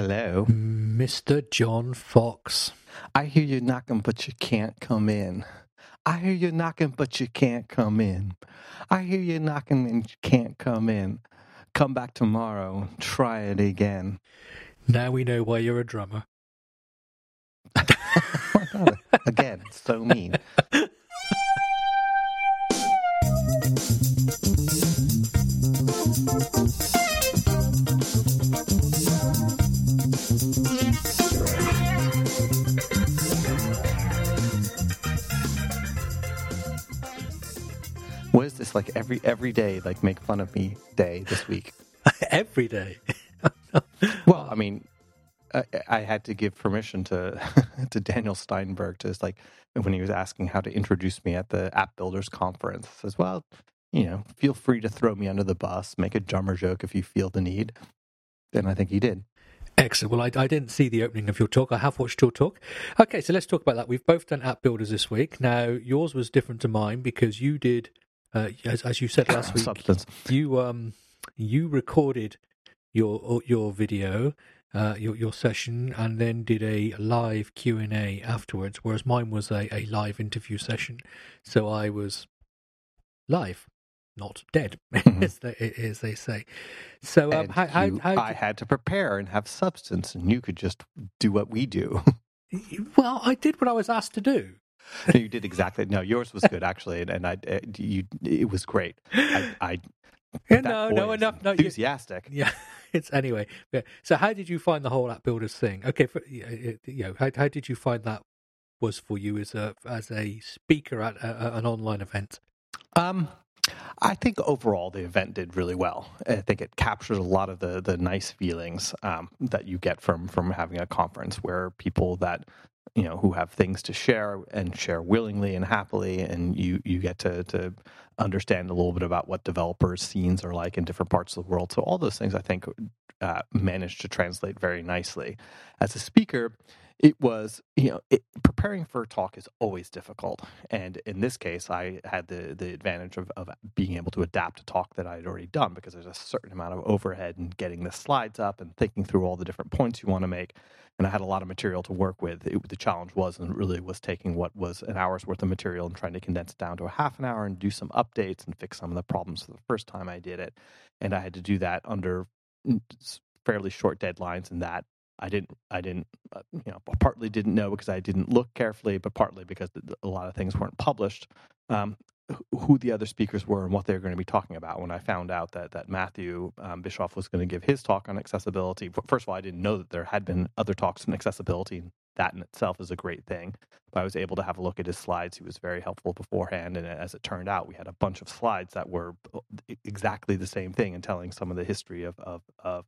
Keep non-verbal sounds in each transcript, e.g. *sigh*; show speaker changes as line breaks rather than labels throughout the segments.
Hello.
Mr. John Fox.
I hear you knocking, but you can't come in. I hear you knocking, but you can't come in. I hear you knocking and you can't come in. Come back tomorrow. Try it again.
Now we know why you're a drummer. *laughs*
again, so mean. *laughs* is like every every day like make fun of me day this week? *laughs*
Every day. *laughs*
Well, I mean, I, I had to give permission to *laughs* to Daniel Steinberg to just like when he was asking how to introduce me at the App Builders conference. Says, well, you know, feel free to throw me under the bus, make a drummer joke if you feel the need. And I think he did.
Excellent. Well, I, I, didn't see the opening of your talk. I have watched your talk. Okay, so let's talk about that. We've both done app builders this week. Now, yours was different to mine because you did, uh, as, as you said *coughs* last week,
Substance.
you um you recorded your your video, uh, your your session, and then did a live Q and A afterwards. Whereas mine was a, a live interview session, so I was live not dead, *laughs*
Mhm.
as, they, as they say. So, um, how, how,
you-
how
I had to prepare and have substance, and you could just do what we do. *laughs*
well, I did what I was asked to do. *laughs*
you did exactly. No, yours was good actually, and, and I, uh, you, it was great. I, I
Yeah, no, no, enough. No, you,
enthusiastic.
yeah, *laughs* it's anyway. Yeah. So, how did you find the whole app builders thing? Okay, for, you know, how, how did you find that was for you as a as a speaker at a, an online event?
Um, I think overall the event did really well. I think it captured a lot of the the nice feelings um, that you get from from having a conference where people that you know who have things to share and share willingly and happily, and you you get to to understand a little bit about what developers' scenes are like in different parts of the world. So all those things I think uh, managed to translate very nicely. As a speaker, it was you know it, preparing for a talk is always difficult and in this case i had the the advantage of, of being able to adapt a talk that i had already done because there's a certain amount of overhead in getting the slides up and thinking through all the different points you want to make and i had a lot of material to work with. It, the challenge was and really was taking what was an hour's worth of material and trying to condense it down to a half an hour and do some updates and fix some of the problems for the first time i did it and i had to do that under mm, fairly short deadlines and that I didn't, I didn't, uh, you know, partly didn't know because I didn't look carefully, but partly because a lot of things weren't published. Um, who the other speakers were and what they were going to be talking about. When I found out that that Matthew um, Bischoff was going to give his talk on accessibility, first of all, I didn't know that there had been other talks on accessibility, and that in itself is a great thing. But I was able to have a look at his slides. He was very helpful beforehand, and as it turned out, we had a bunch of slides that were uh, exactly the same thing and telling some of the history of of, of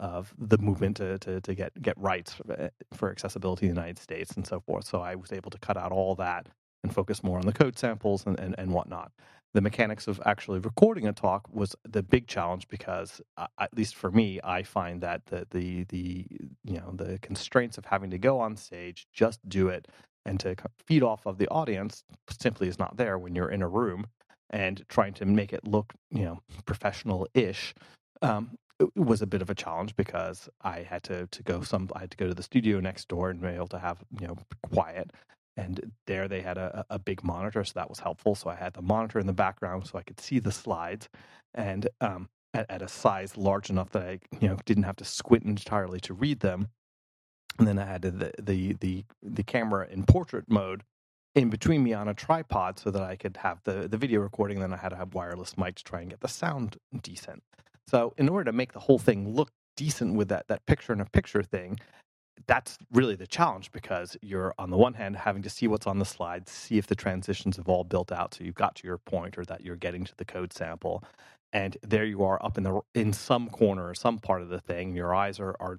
of the movement to, to, to get get rights for, for accessibility in the United States and so forth. So I was able to cut out all that and focus more on the code samples and, and, and whatnot. The mechanics of actually recording a talk was the big challenge because, uh, at least for me, I find that the, the the you know the constraints of having to go on stage, just do it, and to feed off of the audience simply is not there when you're in a room and trying to make it look you know professional-ish um, it was a bit of a challenge because I had to to go some I had to go to the studio next door and be able to have you know quiet. And there they had a, a big monitor, so that was helpful. So I had the monitor in the background so I could see the slides, and um, at, at a size large enough that I you know didn't have to squint entirely to read them. And then I had the the the the camera in portrait mode in between me on a tripod so that I could have the the video recording. Then I had to have wireless mic to try and get the sound decent. So in order to make the whole thing look decent with that that picture in a picture thing, that's really the challenge because you're on the one hand having to see what's on the slide, see if the transitions have all built out so you've got to your point or that you're getting to the code sample. And there you are up in the in some corner or some part of the thing. Your eyes are are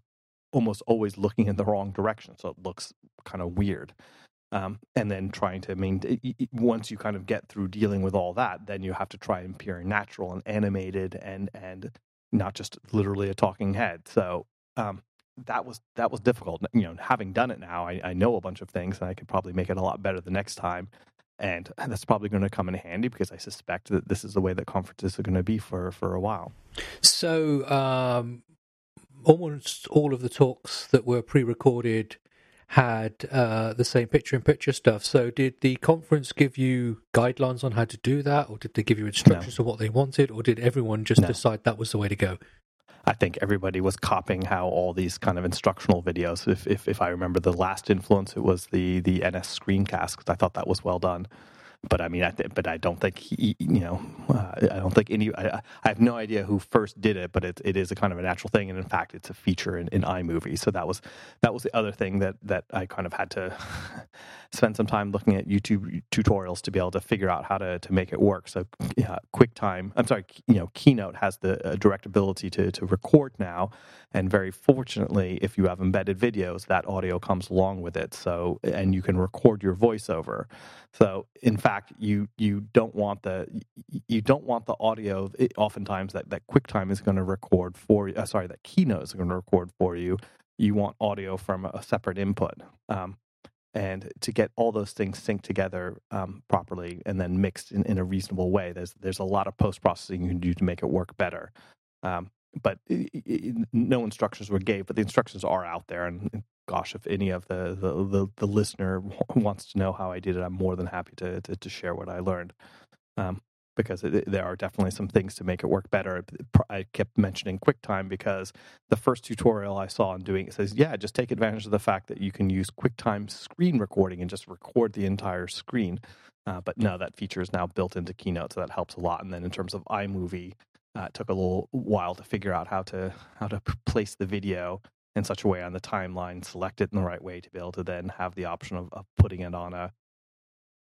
almost always looking in the wrong direction, so it looks kind of weird. Um, and then trying to mean it- once you kind of get through dealing with all that then you have to try and appear natural and animated and and not just literally a talking head. So um, that was that was difficult. You know having done it now I, I know a bunch of things and i could probably make it a lot better the next time. And *sighs* that's probably going to come in handy because i suspect that this is the way that conferences are going to be for for a while.
So, um, almost all of the talks that were pre-recorded had uh, the same picture-in-picture stuff. So, did the conference give you guidelines on how to do that, or did they give you instructions no. on what they wanted, or did everyone just no. decide that was the way to go?
I think everybody was copying how all these kind of instructional videos. If if, if I remember the last influence, it was the the NSScreencast because I thought that was well done but I mean, I th- but I don't think he, you know, uh, I don't think any. I, I, have no idea who first did it, but it, it is a kind of a natural thing, and in fact, it's a feature in, in iMovie. So that was that was the other thing that that I kind of had to *laughs* spend some time looking at YouTube tutorials to be able to figure out how to to make it work. So yeah, QuickTime, I'm sorry, you know, Keynote has the uh, direct ability to to record now, and very fortunately, if you have embedded videos, that audio comes along with it. So and you can record your voiceover. So in fact, you you don't want the you don't want the audio. Oftentimes, that that QuickTime is going to record for you. Uh, sorry, that Keynote is going to record for you. You want audio from a separate input. Um, and to get all those things synced together um, properly and then mixed in, in, a reasonable way, there's there's a lot of post processing you can do to make it work better. Um, but no instructions were gave, but the instructions are out there, and gosh, if any of the, the, the, the, listener *laughs* wants to know how I did it, I'm more than happy to, to, to share what I learned. Um, because it, there are definitely some things to make it work better. I kept mentioning QuickTime because the first tutorial I saw on doing it says, yeah, just take advantage of the fact that you can use QuickTime screen recording and just record the entire screen. Uh, but no, that feature is now built into Keynote, so that helps a lot. And then in terms of iMovie, uh, it took a little while to figure out how to how to place the video in such a way on the timeline, select it in the right way to be able to then have the option of, of putting it on a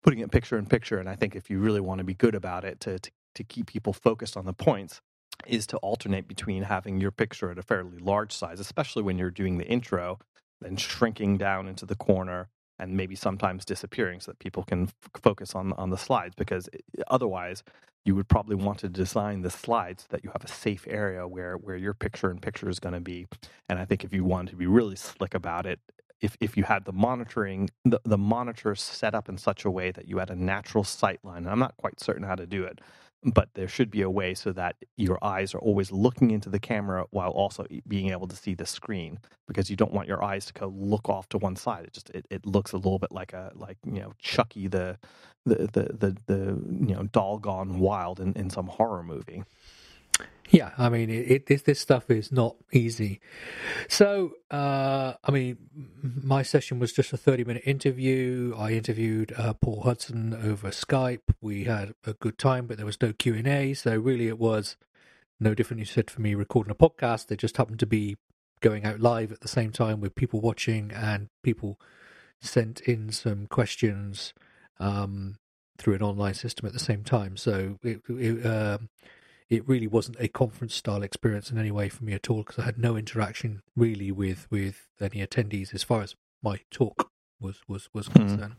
putting it picture in picture. And I think if you really want to be good about it to, to, to keep people focused on the points, is to alternate between having your picture at a fairly large size, especially when you're doing the intro, then shrinking down into the corner and maybe sometimes disappearing so that people can f- focus on on the slides because otherwise you would probably want to design the slides so that you have a safe area where where your picture in picture is going to be. And i think if you wanted to be really slick about it if if you had the monitoring the, the monitor set up in such a way that you had a natural sight line i'm not quite certain how to do it but there should be a way so that your eyes are always looking into the camera while also being able to see the screen because you don't want your eyes to go look off to one side. It just it, it looks a little bit like a like you know chucky the the the the, the you know doll gone wild in, in some horror movie
yeah, I mean, it, it, this stuff is not easy. So, uh, I mean, my session was just a thirty-minute interview. I interviewed uh, Paul Hudson over Skype. We had a good time, but there was no Q and A. So, really, it was no different. You said for me recording a podcast. They just happened to be going out live at the same time with people watching, and people sent in some questions um, through an online system at the same time. So, it, it um, it really wasn't a conference style experience in any way for me at all because I had no interaction really with with any attendees as far as my talk was was was mm-hmm. concerned.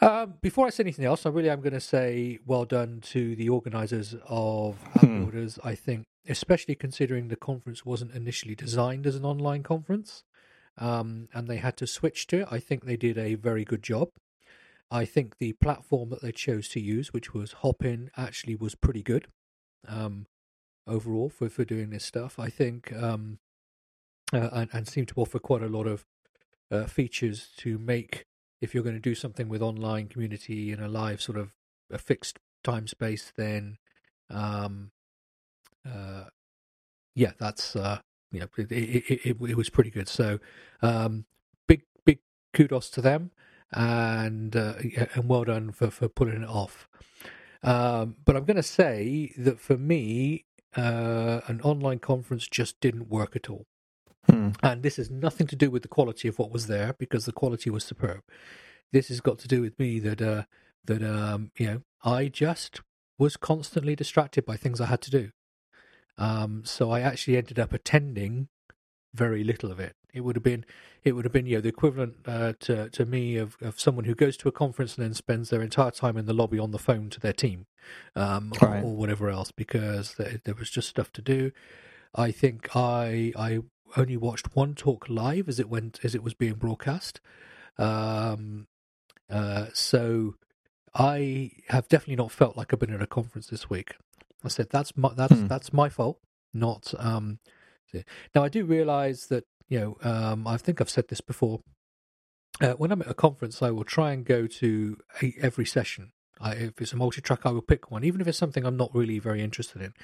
Um, before I say anything else, I really am going to say well done to the organisers of hmm. Orders. I think, especially considering the conference wasn't initially designed as an online conference, um, and they had to switch to it. I think they did a very good job. I think the platform that they chose to use, which was Hopin, actually was pretty good um, overall for, for doing this stuff. I think um, uh, and, and seem to offer quite a lot of uh, features to make if you're going to do something with online community in a live sort of a fixed time space, then um, uh, yeah, that's uh, yeah, it, it, it, it was pretty good. So um, big big kudos to them and uh, and well done for for pulling it off. Um, but I'm going to say that for me, uh, an online conference just didn't work at all. Hmm. And this has nothing to do with the quality of what was there because the quality was superb. This has got to do with me that uh, that um, you know I just was constantly distracted by things I had to do. Um, so I actually ended up attending very little of it. It would have been it would have been you know the equivalent uh, to to me of, of someone who goes to a conference and then spends their entire time in the lobby on the phone to their team um, right. or, or, whatever else because there, there, was just stuff to do. I think I I only watched one talk live as it went as it was being broadcast. Um, uh, so I have definitely not felt like I've been at a conference this week. I said that's my that's hmm. that's my fault, not um, Now I do realise that you know um, I think I've said this before. Uh, when I'm at a conference, I will try and go to a, every session. I, if it's a multi-track, I will pick one, even if it's something I'm not really very interested in.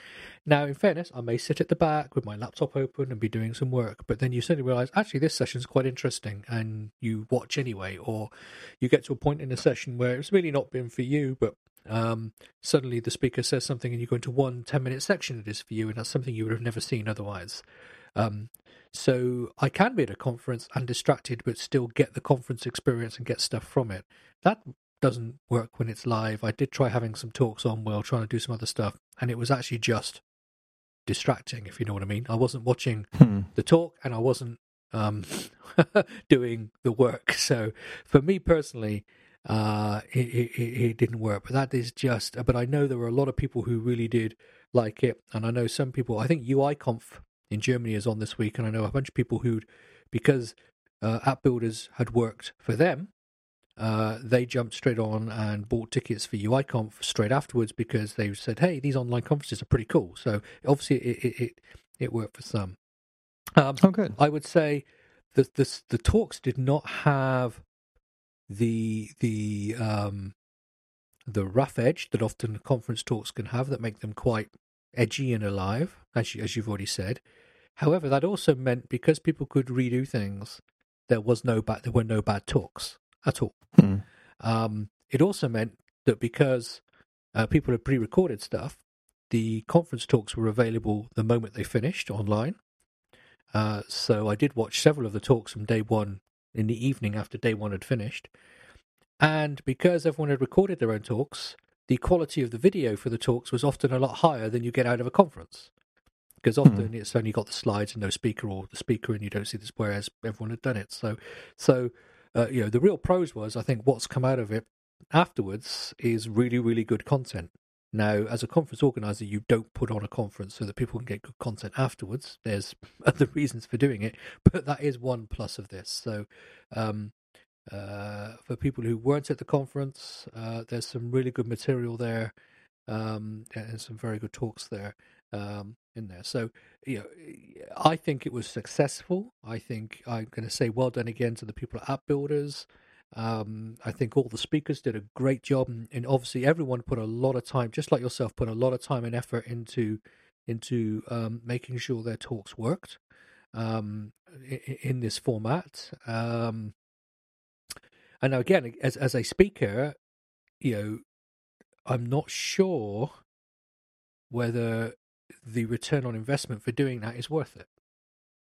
Now, in fairness, I may sit at the back with my laptop open and be doing some work, but then you suddenly realise actually this session's quite interesting, and you watch anyway, or you get to a point in a session where it's really not been for you, but um, suddenly the speaker says something and you go into one 10 minute section it is for you and that's something you would have never seen otherwise um, so i can be at a conference and distracted but still get the conference experience and get stuff from it that doesn't work when it's live i did try having some talks on while trying to do some other stuff and it was actually just distracting if you know what i mean i wasn't watching hmm. the talk and i wasn't um, *laughs* doing the work *laughs* so for me personally uh, it, it, it didn't work. But that is just. But I know there were a lot of people who really did like it, and I know some people. I think UiConf in Germany is on this week, and I know a bunch of people who'd because uh, app builders had worked for them. Uh, they jumped straight on and bought tickets for UiConf straight afterwards because they said, "Hey, these online conferences are pretty cool." So obviously, it it, it, it worked for some.
Um, oh, good.
I would say that the the talks did not have the the um, the rough edge that often conference talks can have that make them quite edgy and alive, as you, as you've already said. However, that also meant because people could redo things, there was no bad there were no bad talks at all. Mm. Um, it also meant that because uh, people had pre-recorded stuff, the conference talks were available the moment they finished online. Uh, so I did watch several of the talks from day one in the evening after day one had finished. And because everyone had recorded their own talks, the quality of the video for the talks was often a lot higher than you get out of a conference. Because hmm. often mm. it's only got the slides and no speaker or the speaker and you don't see this, whereas everyone had done it. So, so uh, you know, the real pros was, I think, what's come out of it afterwards is really, really good content. Now, as a conference organizer, you don't put on a conference so that people can get good content afterwards. There's *laughs* other reasons for doing it, but that is one plus of this. So, um, uh, for people who weren't at the conference, uh, there's some really good material there, um, and some very good talks there um, in there. So, you know, I think it was successful. I think I'm going to say well done again to the people at App Builders. Um, I think all the speakers did a great job, and, and, obviously everyone put a lot of time, just like yourself, put a lot of time and effort into into um, making sure their talks worked um, in, in, this format. Um, and now again, as as a speaker, you know, I'm not sure whether the return on investment for doing that is worth it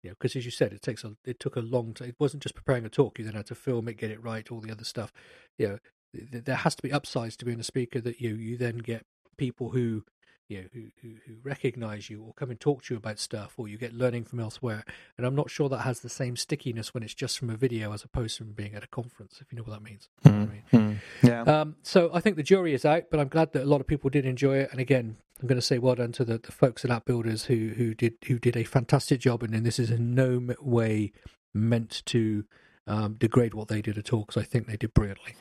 you know, because as you said, it takes a it took a long time. It wasn't just preparing a talk; you then had to film it, get it right, all the other stuff. You know, th- there has to be upsides to being a speaker that you you then get people who you know, who, who, who recognize you or come and talk to you about stuff or you get learning from elsewhere. And I'm not sure that has the same stickiness when it's just from a video as opposed to being at a conference, if you know what that means.
Mm-hmm. I mean. Yeah.
Um, so I think the jury is out, but I'm glad that a lot of people did enjoy it. And again, I'm going to say well done to the, the folks at App Builders who, who did who did a fantastic job. And, and this is in no way meant to um, degrade what they did at all because I think they did brilliantly.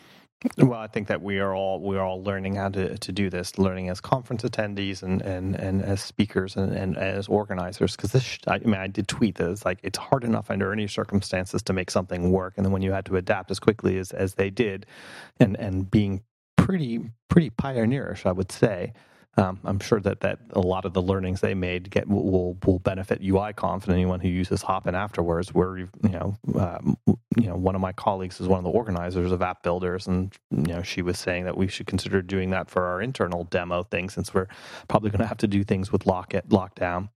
Well, I think that we are all we are all learning how to, to do this, learning as conference attendees and, and, and as speakers and, and as organizers. Because this, I mean, I did tweet that it's like it's hard enough under any circumstances to make something work, and then when you had to adapt as quickly as, as they did, and and being pretty pretty pioneerish, I would say um, I'm sure that, that a lot of the learnings they made get will will benefit UiConf and anyone who uses Hopin afterwards. Where you know, um, you know, one of my colleagues is one of the organizers of App Builders, and you know, she was saying that we should consider doing that for our internal demo thing, since we're probably going to have to do things with lock it lockdown.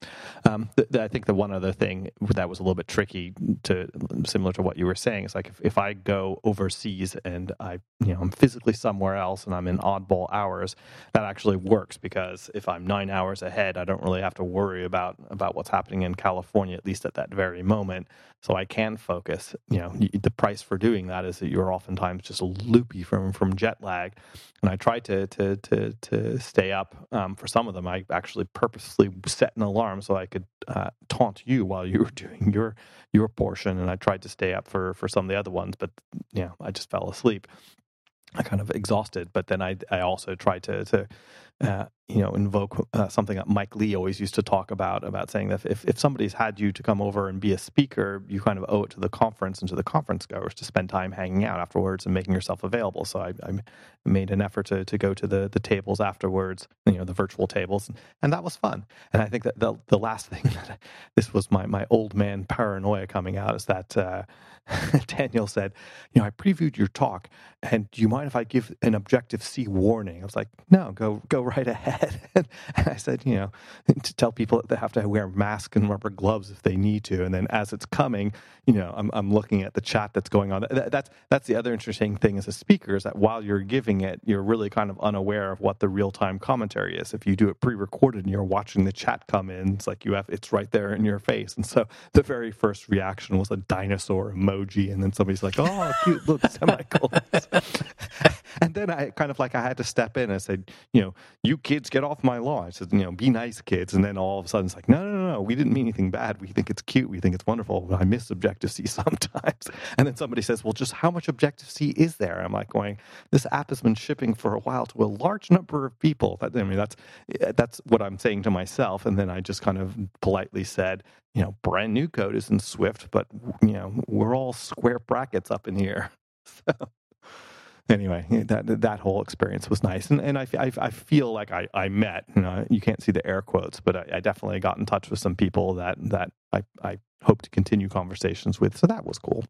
Um, th- th- I think the one other thing that was a little bit tricky to similar to what you were saying is like if, if I go overseas and I you know I'm physically somewhere else and I'm in oddball hours, that actually works because if I'm nine hours ahead, I don't really have to worry about about what's happening in California at least at that very moment. So I can focus. You know, the price for doing that is that you're oftentimes just loopy from from jet lag. And I tried to to to to stay up um, for some of them. I actually purposely set an alarm so I could uh, taunt you while you were *laughs* doing your your portion, and I tried to stay up for for some of the other ones, but yeah, I just fell asleep. I kind of exhausted, but then I I also tried to to uh, you know, invoke uh, something that Mike Lee always used to talk about, about saying that if, if somebody's had you to come over and be a speaker, you kind of owe it to the conference and to the conference goers to spend time hanging out afterwards and making yourself available. So I, I made an effort to, to go to the, the tables afterwards, you know, the virtual tables, and that was fun. And I think that the, the last thing *laughs* that this was my, my old man paranoia coming out is that uh, *laughs* Daniel said, you know, I previewed your talk, and do you mind if I give an Objective C warning? I was like, no, go go right ahead. *laughs* and I said, you know, *laughs* to tell people that they have to wear masks and rubber gloves if they need to. And then as it's coming, you know, I'm I'm looking at the chat that's going on. That, that's that's the other interesting thing as a speaker is that while you're giving it, you're really kind of unaware of what the real time commentary is. If you do it pre-recorded and you're watching the chat come in, it's like you have it's right there in your face. And so *laughs* the very first reaction was a dinosaur emoji and then somebody's like, "Oh, cute little semicolons." *laughs* and then I kind of like I had to step in. I said, "You know, you kids get off my lawn." I said, "You know, be nice, kids." And then all of a sudden, it's like, "No, no, no, no. We didn't mean anything bad. We think it's cute. We think it's wonderful. I miss Objective C *laughs* sometimes." And then somebody says, "Well, just how much Objective C is there?" I'm like, "Going, this app has been shipping for a while to a large number of people." I mean, that's eh, that's what I'm saying to myself. And then I just kind of politely said, you know, brand new code is in Swift, but you know, we're all square brackets up in here. *laughs* So *laughs* anyway, that that whole experience was nice, and and I, I, I, feel like I, I met. You know, you can't see the air quotes, but I, I, definitely got in touch with some people that that I I hope to continue conversations with. So that was cool.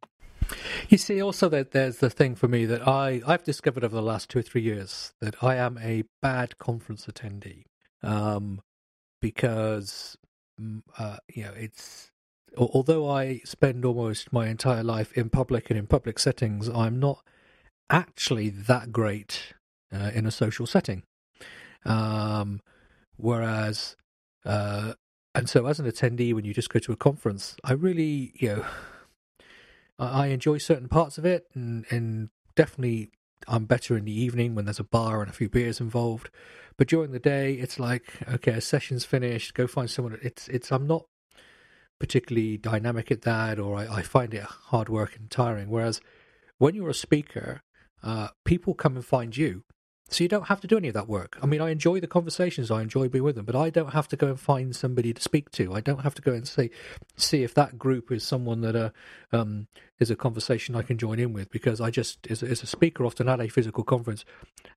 You see, also that there's the thing for me that I I've discovered over the last two or three years that I am a bad conference attendee, um, because uh, you know, it's although I spend almost my entire life in public and in public settings, I'm not actually that great uh, in a social setting. Um, whereas, uh, and so as an attendee, when you just go to a conference, I really, you know, *sighs* I, I enjoy certain parts of it, and, and definitely I'm better in the evening when there's a bar and a few beers involved. But during the day, it's like, okay, a session's finished, go find someone. It's, it's, I'm not particularly dynamic at that, or I, I find it hard work and tiring. Whereas when you're a speaker, uh, people come and find you so you don't have to do any of that work. I mean, I enjoy the conversations, I enjoy being with them, but I don't have to go and find somebody to speak to. I don't have to go and see see if that group is someone that uh, um, is a conversation I can join in with because I just, as, as a speaker, often at a physical conference,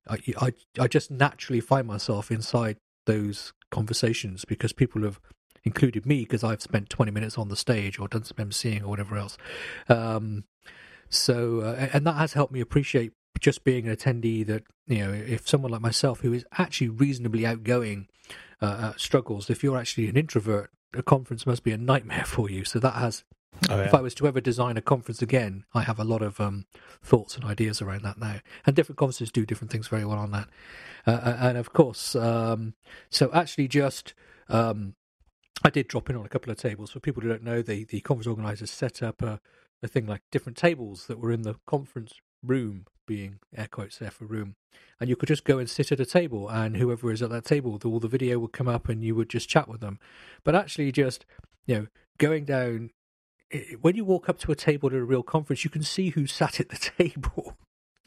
I, I, I just naturally find myself inside those conversations because people have included me because I've spent 20 minutes on the stage or done some emceeing or whatever else. Um, so, uh, and that has helped me appreciate just being an attendee that you know if someone like myself who is actually reasonably outgoing uh, uh, struggles if you're actually an introvert a conference must be a nightmare *laughs* for you so that has oh, yeah. if i was to ever design a conference again i have a lot of um, thoughts and ideas around that now and different conferences do different things very well on that uh, uh and of course um, so actually just um, I did drop in on a couple of tables. For people who don't know, the, the conference organisers set up a, a thing like different tables that were in the conference room being air quotes there for room. And you could just go and sit at a table, and whoever is at that table, all the video would come up, and you would just chat with them. But actually, just you know, going down when you walk up to a table at a real conference, you can see who sat at the *laughs* table.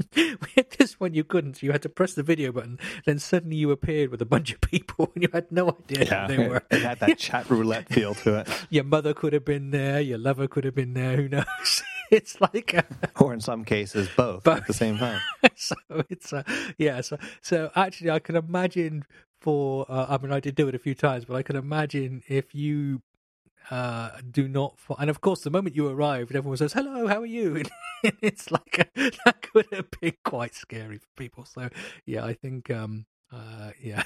*laughs* this one you couldn't. You had to press the video button. Then suddenly you appeared with a bunch of people, *laughs* and you had no idea yeah, who they were. *laughs*
It had that chat roulette feel to it.
Your mother could have been there. Your lover could have been there. Who knows? it's like a,
or in some cases both, both, at the same time
so it's uh, yeah so so actually i can imagine for uh, i mean i did do it a few times but i can imagine if you uh, do not and of course the moment you arrived everyone says hello how are you *laughs* it's like a, *laughs* that could have been quite scary for people so yeah i think um uh yeah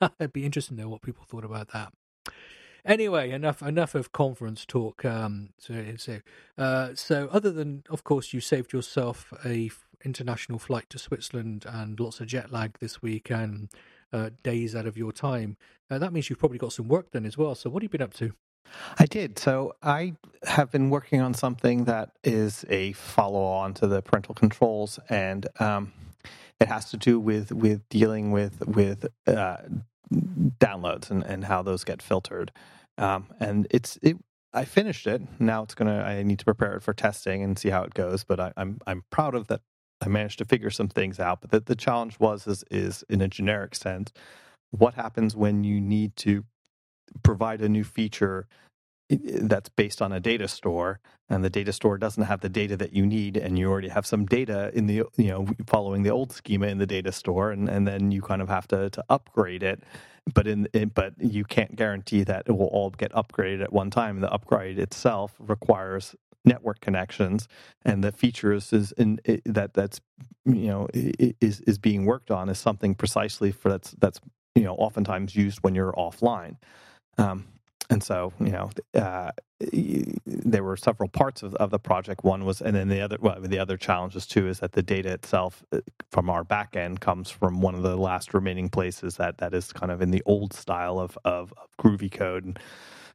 *laughs* it'd be interesting to know what people thought about that Anyway, enough enough of conference talk. Um, so, so, uh, so other than, of course, you saved yourself a international flight to Switzerland and lots of jet lag this week and uh, days out of your time. Uh, that means you've probably got some work done as well. So, what have you been up to?
I did. So I have been working on something that is a follow on to the parental controls, and um, it has to do with with dealing with with uh, downloads and, and how those get filtered. Um, and it's it. I finished it. Now it's gonna. I need to prepare it for testing and see how it goes. But I, I'm I'm proud of that. I managed to figure some things out. But the, the challenge was is is in a generic sense what happens when you need to provide a new feature that's based on a data store and the data store doesn't have the data that you need and you already have some data in the you know following the old schema in the data store and, and then you kind of have to, to upgrade it. But in, in but you can't guarantee that it will all get upgraded at one time. The upgrade itself requires network connections and the features is in it, that that's you know is is being worked on is something precisely for that's that's you know oftentimes used when you're offline um, and so you know uh, there were several parts of, of the project one was and then the other well, the other challenges too is that the data itself uh, from our back end comes from one of the last remaining places that that is kind of in the old style of of, of groovy code and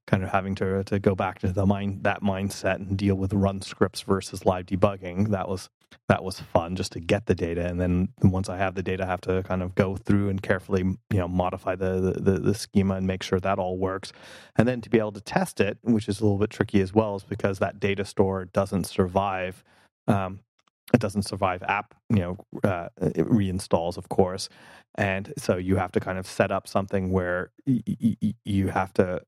kind of having to to go back to the mind that mindset and deal with run scripts versus live debugging. That was that was fun just to get the data, and then once I have the data, I have to kind of go through and carefully you know modify the the, the schema and make sure that all works, and then to be able to test it, which is a little bit tricky as well, is because that data store doesn't survive. Um, it doesn't survive app you know uh, reinstalls of course and so you have to kind of set up something where y- y- you have to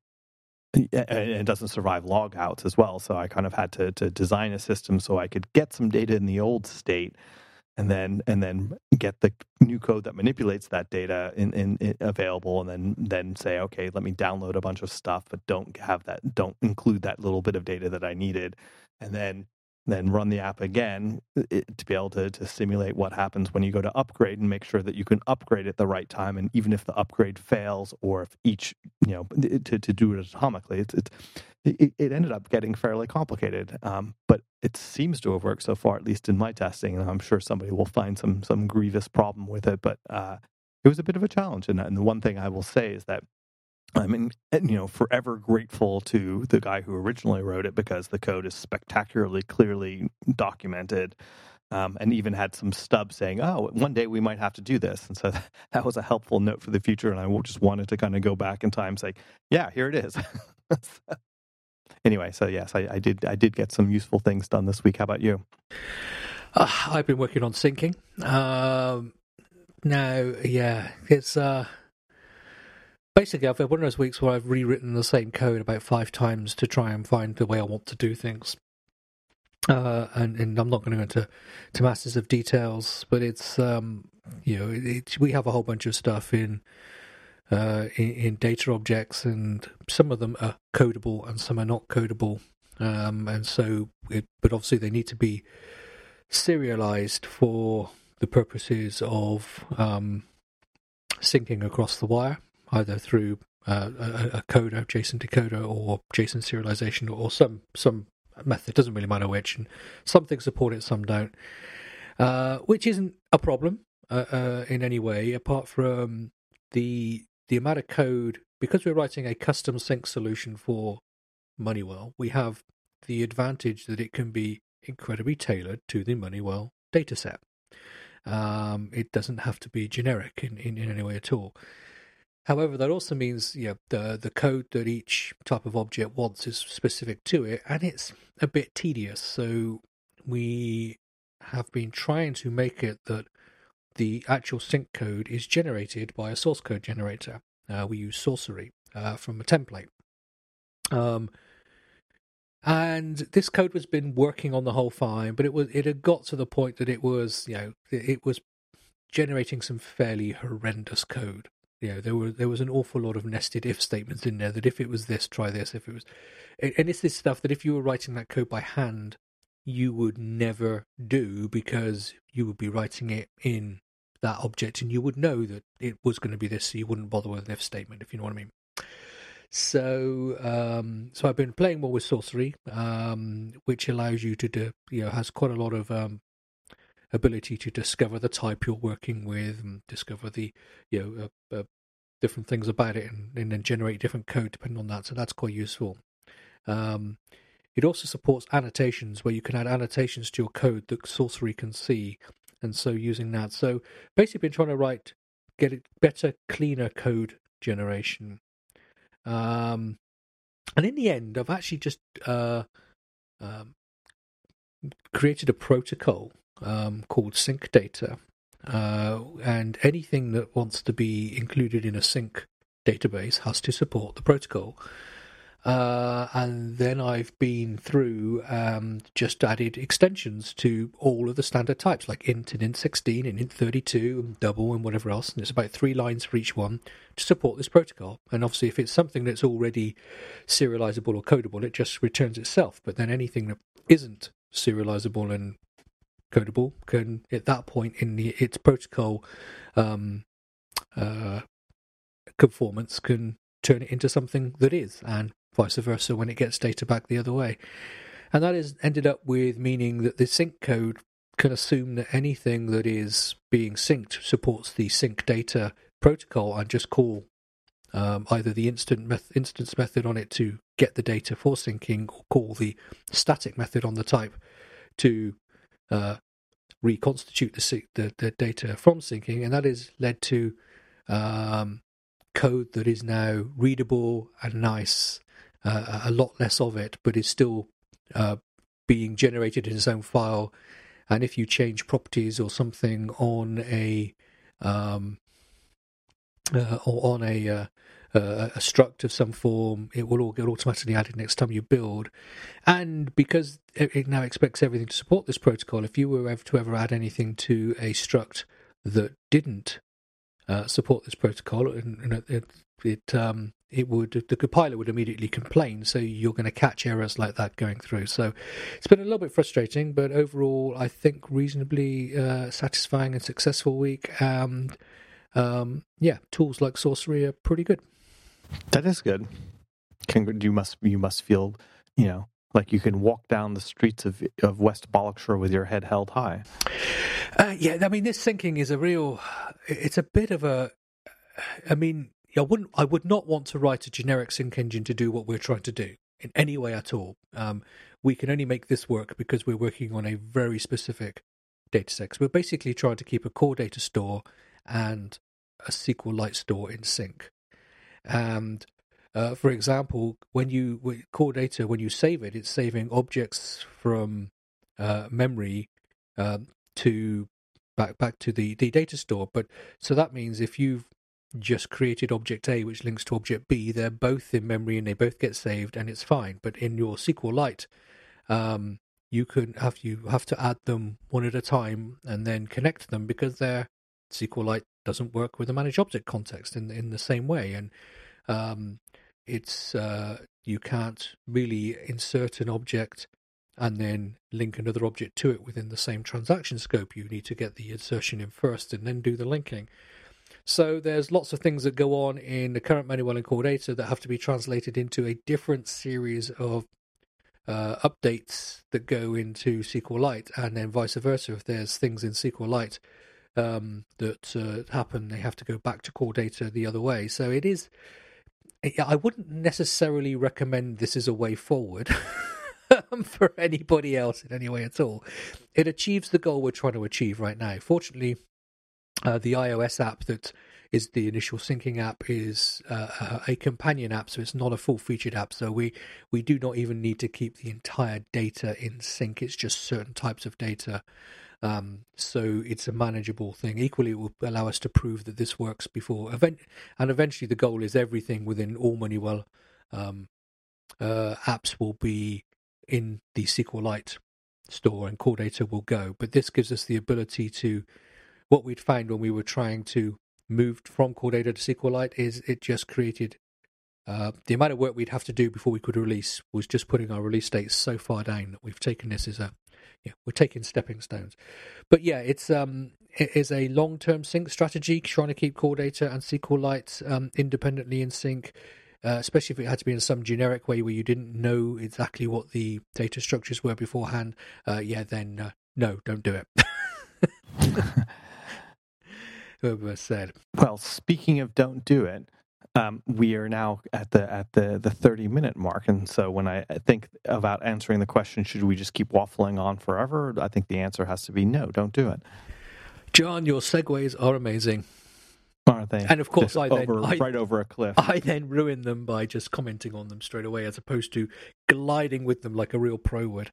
and it doesn't survive logouts as well. So I kind of had to to design a system so I could get some data in the old state, and then and then get the new code that manipulates that data in, in, in, available, and then then say, okay, let me download a bunch of stuff, but don't have that, don't include that little bit of data that I needed, and then then run the app again it, to be able to, to simulate what happens when you go to upgrade and make sure that you can upgrade at the right time. And even if the upgrade fails or if each you know to, to do it atomically it's, it's it, it ended up getting fairly complicated. Um, but it seems to have worked so far at least in my testing and i'm sure somebody will find some some grievous problem with it. But uh, it was a bit of a challenge. And, and the one thing i will say is that I mean, you know, forever grateful to the guy who originally wrote it because the code is spectacularly clearly documented. Um, and even had some stubs saying, "Oh, one day we might have to do this," and so *laughs* that was a helpful note for the future. And I just wanted to kind of go back in time, say, "Yeah, here it is." *laughs* anyway, so yes, I, I, did. I did get some useful things done this week. How about you?
Uh, I've been working on syncing. Um, now, yeah, it's uh, basically I've had one of those weeks where I've rewritten the same code about five times to try and find the way I want to do things. Uh, and, and I'm not going to go into to masses of details, but it's um, you know it, it, we have a whole bunch of stuff in, uh, in, in data objects, and some of them are codable and some are not codable, um, and so it, but obviously they need to be serialized for the purposes of um, syncing across the wire either through uh, a, a coder, JSON decoder, or JSON serialization, or some some method. Doesn't really matter which. And some things support it, some don't. Uh, which isn't a problem uh, uh, in any way, apart from the the amount of code. Because we're writing a custom sync solution for Moneywell, we have the advantage that it can be incredibly tailored to the Moneywell dataset. Um, it doesn't have to be generic in, in, in any way at all. However, that also means you know, the the code that each type of object wants is specific to it, and it's a bit tedious. So we have been trying to make it that the actual sync code is generated by a source code generator. Uh, we use Sourcery uh, from a template. Um, and this code has been working on the whole fine, but it was it had got to the point that it was you know it was generating some fairly horrendous code you know there were there was an awful lot of nested if statements in there that if it was this try this if it was and it's this stuff that if you were writing that code by hand you would never do because you would be writing it in that object and you would know that it was going to be this so you wouldn't bother with an if statement if you know what i mean. So um, so i've been playing more with Sourcery um, which allows you to do you know has quite a lot of um, ability to discover the type you're working with and discover the you know uh, uh, different things about it and, and, then generate different code depending on that so that's quite useful. Um, it also supports annotations where you can add annotations to your code that Sourcery can see and so using that. So basically been trying to write get it better cleaner code generation. Um, and in the end i've actually just uh, um, created a protocol um, called sync data. uh, and anything that wants to be included in a sync database has to support the protocol. Uh, and then I've been through um, just added extensions to all of the standard types, like int and int16 and int32 and double and whatever else. And it's about three lines for each one to support this protocol. And obviously, if it's something that's already serializable or codable, it just returns itself. But then anything that isn't serializable and codable can, at that point in the, its protocol um, uh, conformance, can turn it into something that is. And vice versa when it gets data back the other way. And that has ended up with meaning that the sync code can assume that anything that is being synced supports the sync data protocol and just call um, either the instant met- instance method on it to get the data for syncing or call the static method on the type to uh, reconstitute the, the, the, data from syncing. And that has led to um, code that is now readable and nice uh, a lot less of it, but is still uh, being generated in its own file. And if you change properties or something on a um, uh, or on a, uh, a struct of some form, it will all get automatically added next time you build. And because it now expects everything to support this protocol, if you were ever to ever add anything to a struct that didn't uh, support this protocol, and, and it, it um, it would the compiler would immediately complain. So you're going to catch errors like that going through. So it's been a little bit frustrating, but overall, I think reasonably uh, satisfying and successful week. And um, yeah, tools like Sourcery are pretty good.
That is good. You must you must feel you know like you can walk down the streets of of West Bollockshire with your head held high.
Uh, yeah, I mean, this syncing is a real. It's a bit of a. I mean, I wouldn't. I would not want to write a generic sync engine to do what we're trying to do in any way at all. Um, we can only make this work because we're working on a very specific data set. we're basically trying to keep a core data store and a SQLite store in sync. And uh, for example, when you core data, when you save it, it's saving objects from uh, memory um, to back back to the, the data store. But so that means if you've just created object A, which links to object B, they're both in memory and they both get saved, and it's fine. But in your SQLite, um, you can have you have to add them one at a time and then connect them because their SQLite doesn't work with the managed object context in in the same way, and um, it's uh, you can't really insert an object and then link another object to it within the same transaction scope. You need to get the insertion in first and then do the linking. So there's lots of things that go on in the current manual core data that have to be translated into a different series of uh, updates that go into SQLite, and then vice versa. If there's things in SQLite um, that uh, happen, they have to go back to core data the other way. So it is. I wouldn't necessarily recommend this as a way forward. *laughs* for anybody else in any way at all. It achieves the goal we're trying to achieve right now. Fortunately, uh, the iOS app that is the initial syncing app is uh, a companion app, so it's not a full featured app. So we we do not even need to keep the entire data in sync. It's just certain types of data. Um, so it's a manageable thing. Equally, it will allow us to prove that this works before event, and eventually the goal is everything within all Moneywell um, uh, apps will be in the SQLite store, and core data will go. But this gives us the ability to what we'd found when we were trying to move from core data to SQLite is it just created uh, the amount of work we'd have to do before we could release was just putting our release dates so far down that we've taken this as a yeah we're taking stepping stones but yeah it's um it is a long-term sync strategy trying to keep core data and SQLite um, independently in sync uh, especially if it had to be in some generic way where you didn't know exactly what the data structures were beforehand uh, yeah then uh, no don't do it *laughs* *laughs* whoever said.
Well, speaking of don't do it, um, we are now at the at the the 30 minute mark and so when i think about answering the question should we just keep waffling on forever i think the answer has to be no don't do it
john your segues are amazing
aren't they?
And of course,
Just
I then
over,
I,
right over a cliff.
I then ruin them by just commenting on them straight away, as opposed to gliding with them like a real pro would.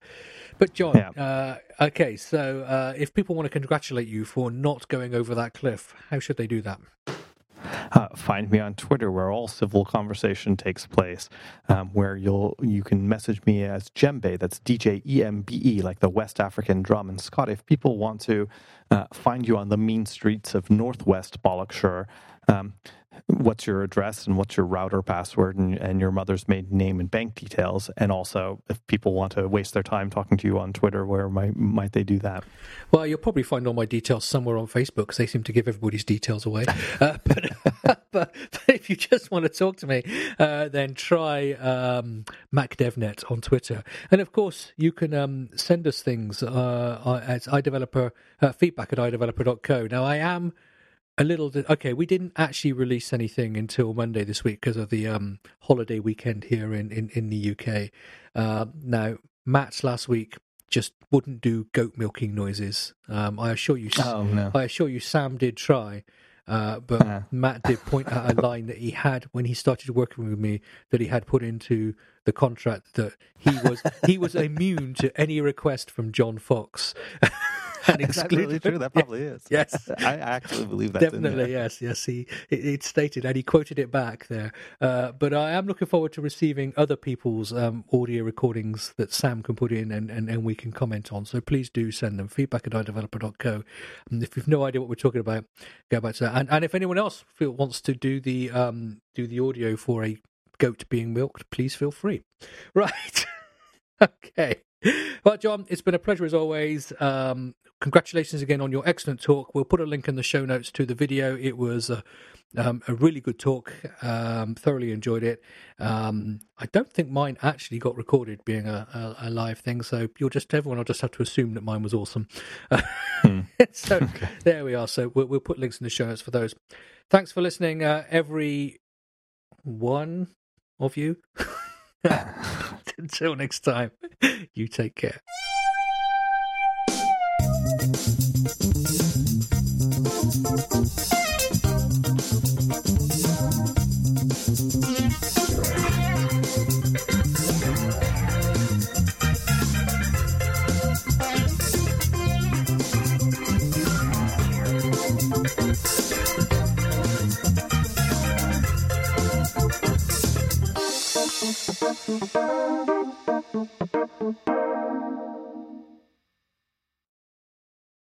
But John, uh, okay, so uh, if people want to congratulate you for not going over that cliff, how should they do that?
Uh, find me on Twitter, where all civil conversation takes place. Um, where you'll you can message me as Djembe. That's D J E M B E, like the West African drum. And Scott, if people want to uh, find you on the mean streets of Northwest Bollockshire, um, what's your address and what's your router password and, and your mother's maiden name and bank details and also if people want to waste their time talking to you on twitter where might, might they do that
well you'll probably find all my details somewhere on facebook because they seem to give everybody's details away uh, but, *laughs* but, but, if you just want to talk to me uh, then try um, macdevnet on twitter. And of course you can um, send us things uh, at iDeveloper uh, feedback at iDeveloper.co now i am a little okay we didn't actually release anything until monday this week because of the um, holiday weekend here in, in, in the uk uh, now matt's last week just wouldn't do goat milking noises. Um, i assure you
oh, no.
i assure you sam did try uh, but uh. Matt did point out a line that he had when he started working with me that he had put into the contract that he was he was immune to any request from John Fox. *laughs* *laughs*
really true? That *laughs* probably is.
Yes, *laughs*
I actually believe that.
Definitely, yes, yes. He it, it, stated and he quoted it back there. Uh, but I am looking forward to receiving other people's um, audio recordings that Sam can put in and, and, and we can comment on. So please do send them feedback at iDeveloper.co. And if you've no idea what we're talking about, go back to that. And, and if anyone else feel, wants to do the um, do the audio for a goat being milked, please feel free. Right. okay. *laughs* Well, John, it's been a pleasure as always. Um, congratulations again on your excellent talk. We'll put a link in the show notes to the video. It was a, um, a really good talk. Um, thoroughly enjoyed it. Um, I don't think mine actually got recorded, being a, a, a, live thing. So you'll just everyone I'll just have to assume that mine was awesome. Hmm. *laughs* so *laughs* okay. there we are. So we'll, we'll, put links in the show notes for those. Thanks for listening, uh, every one of you. Until next time, you take care. Thank you. Música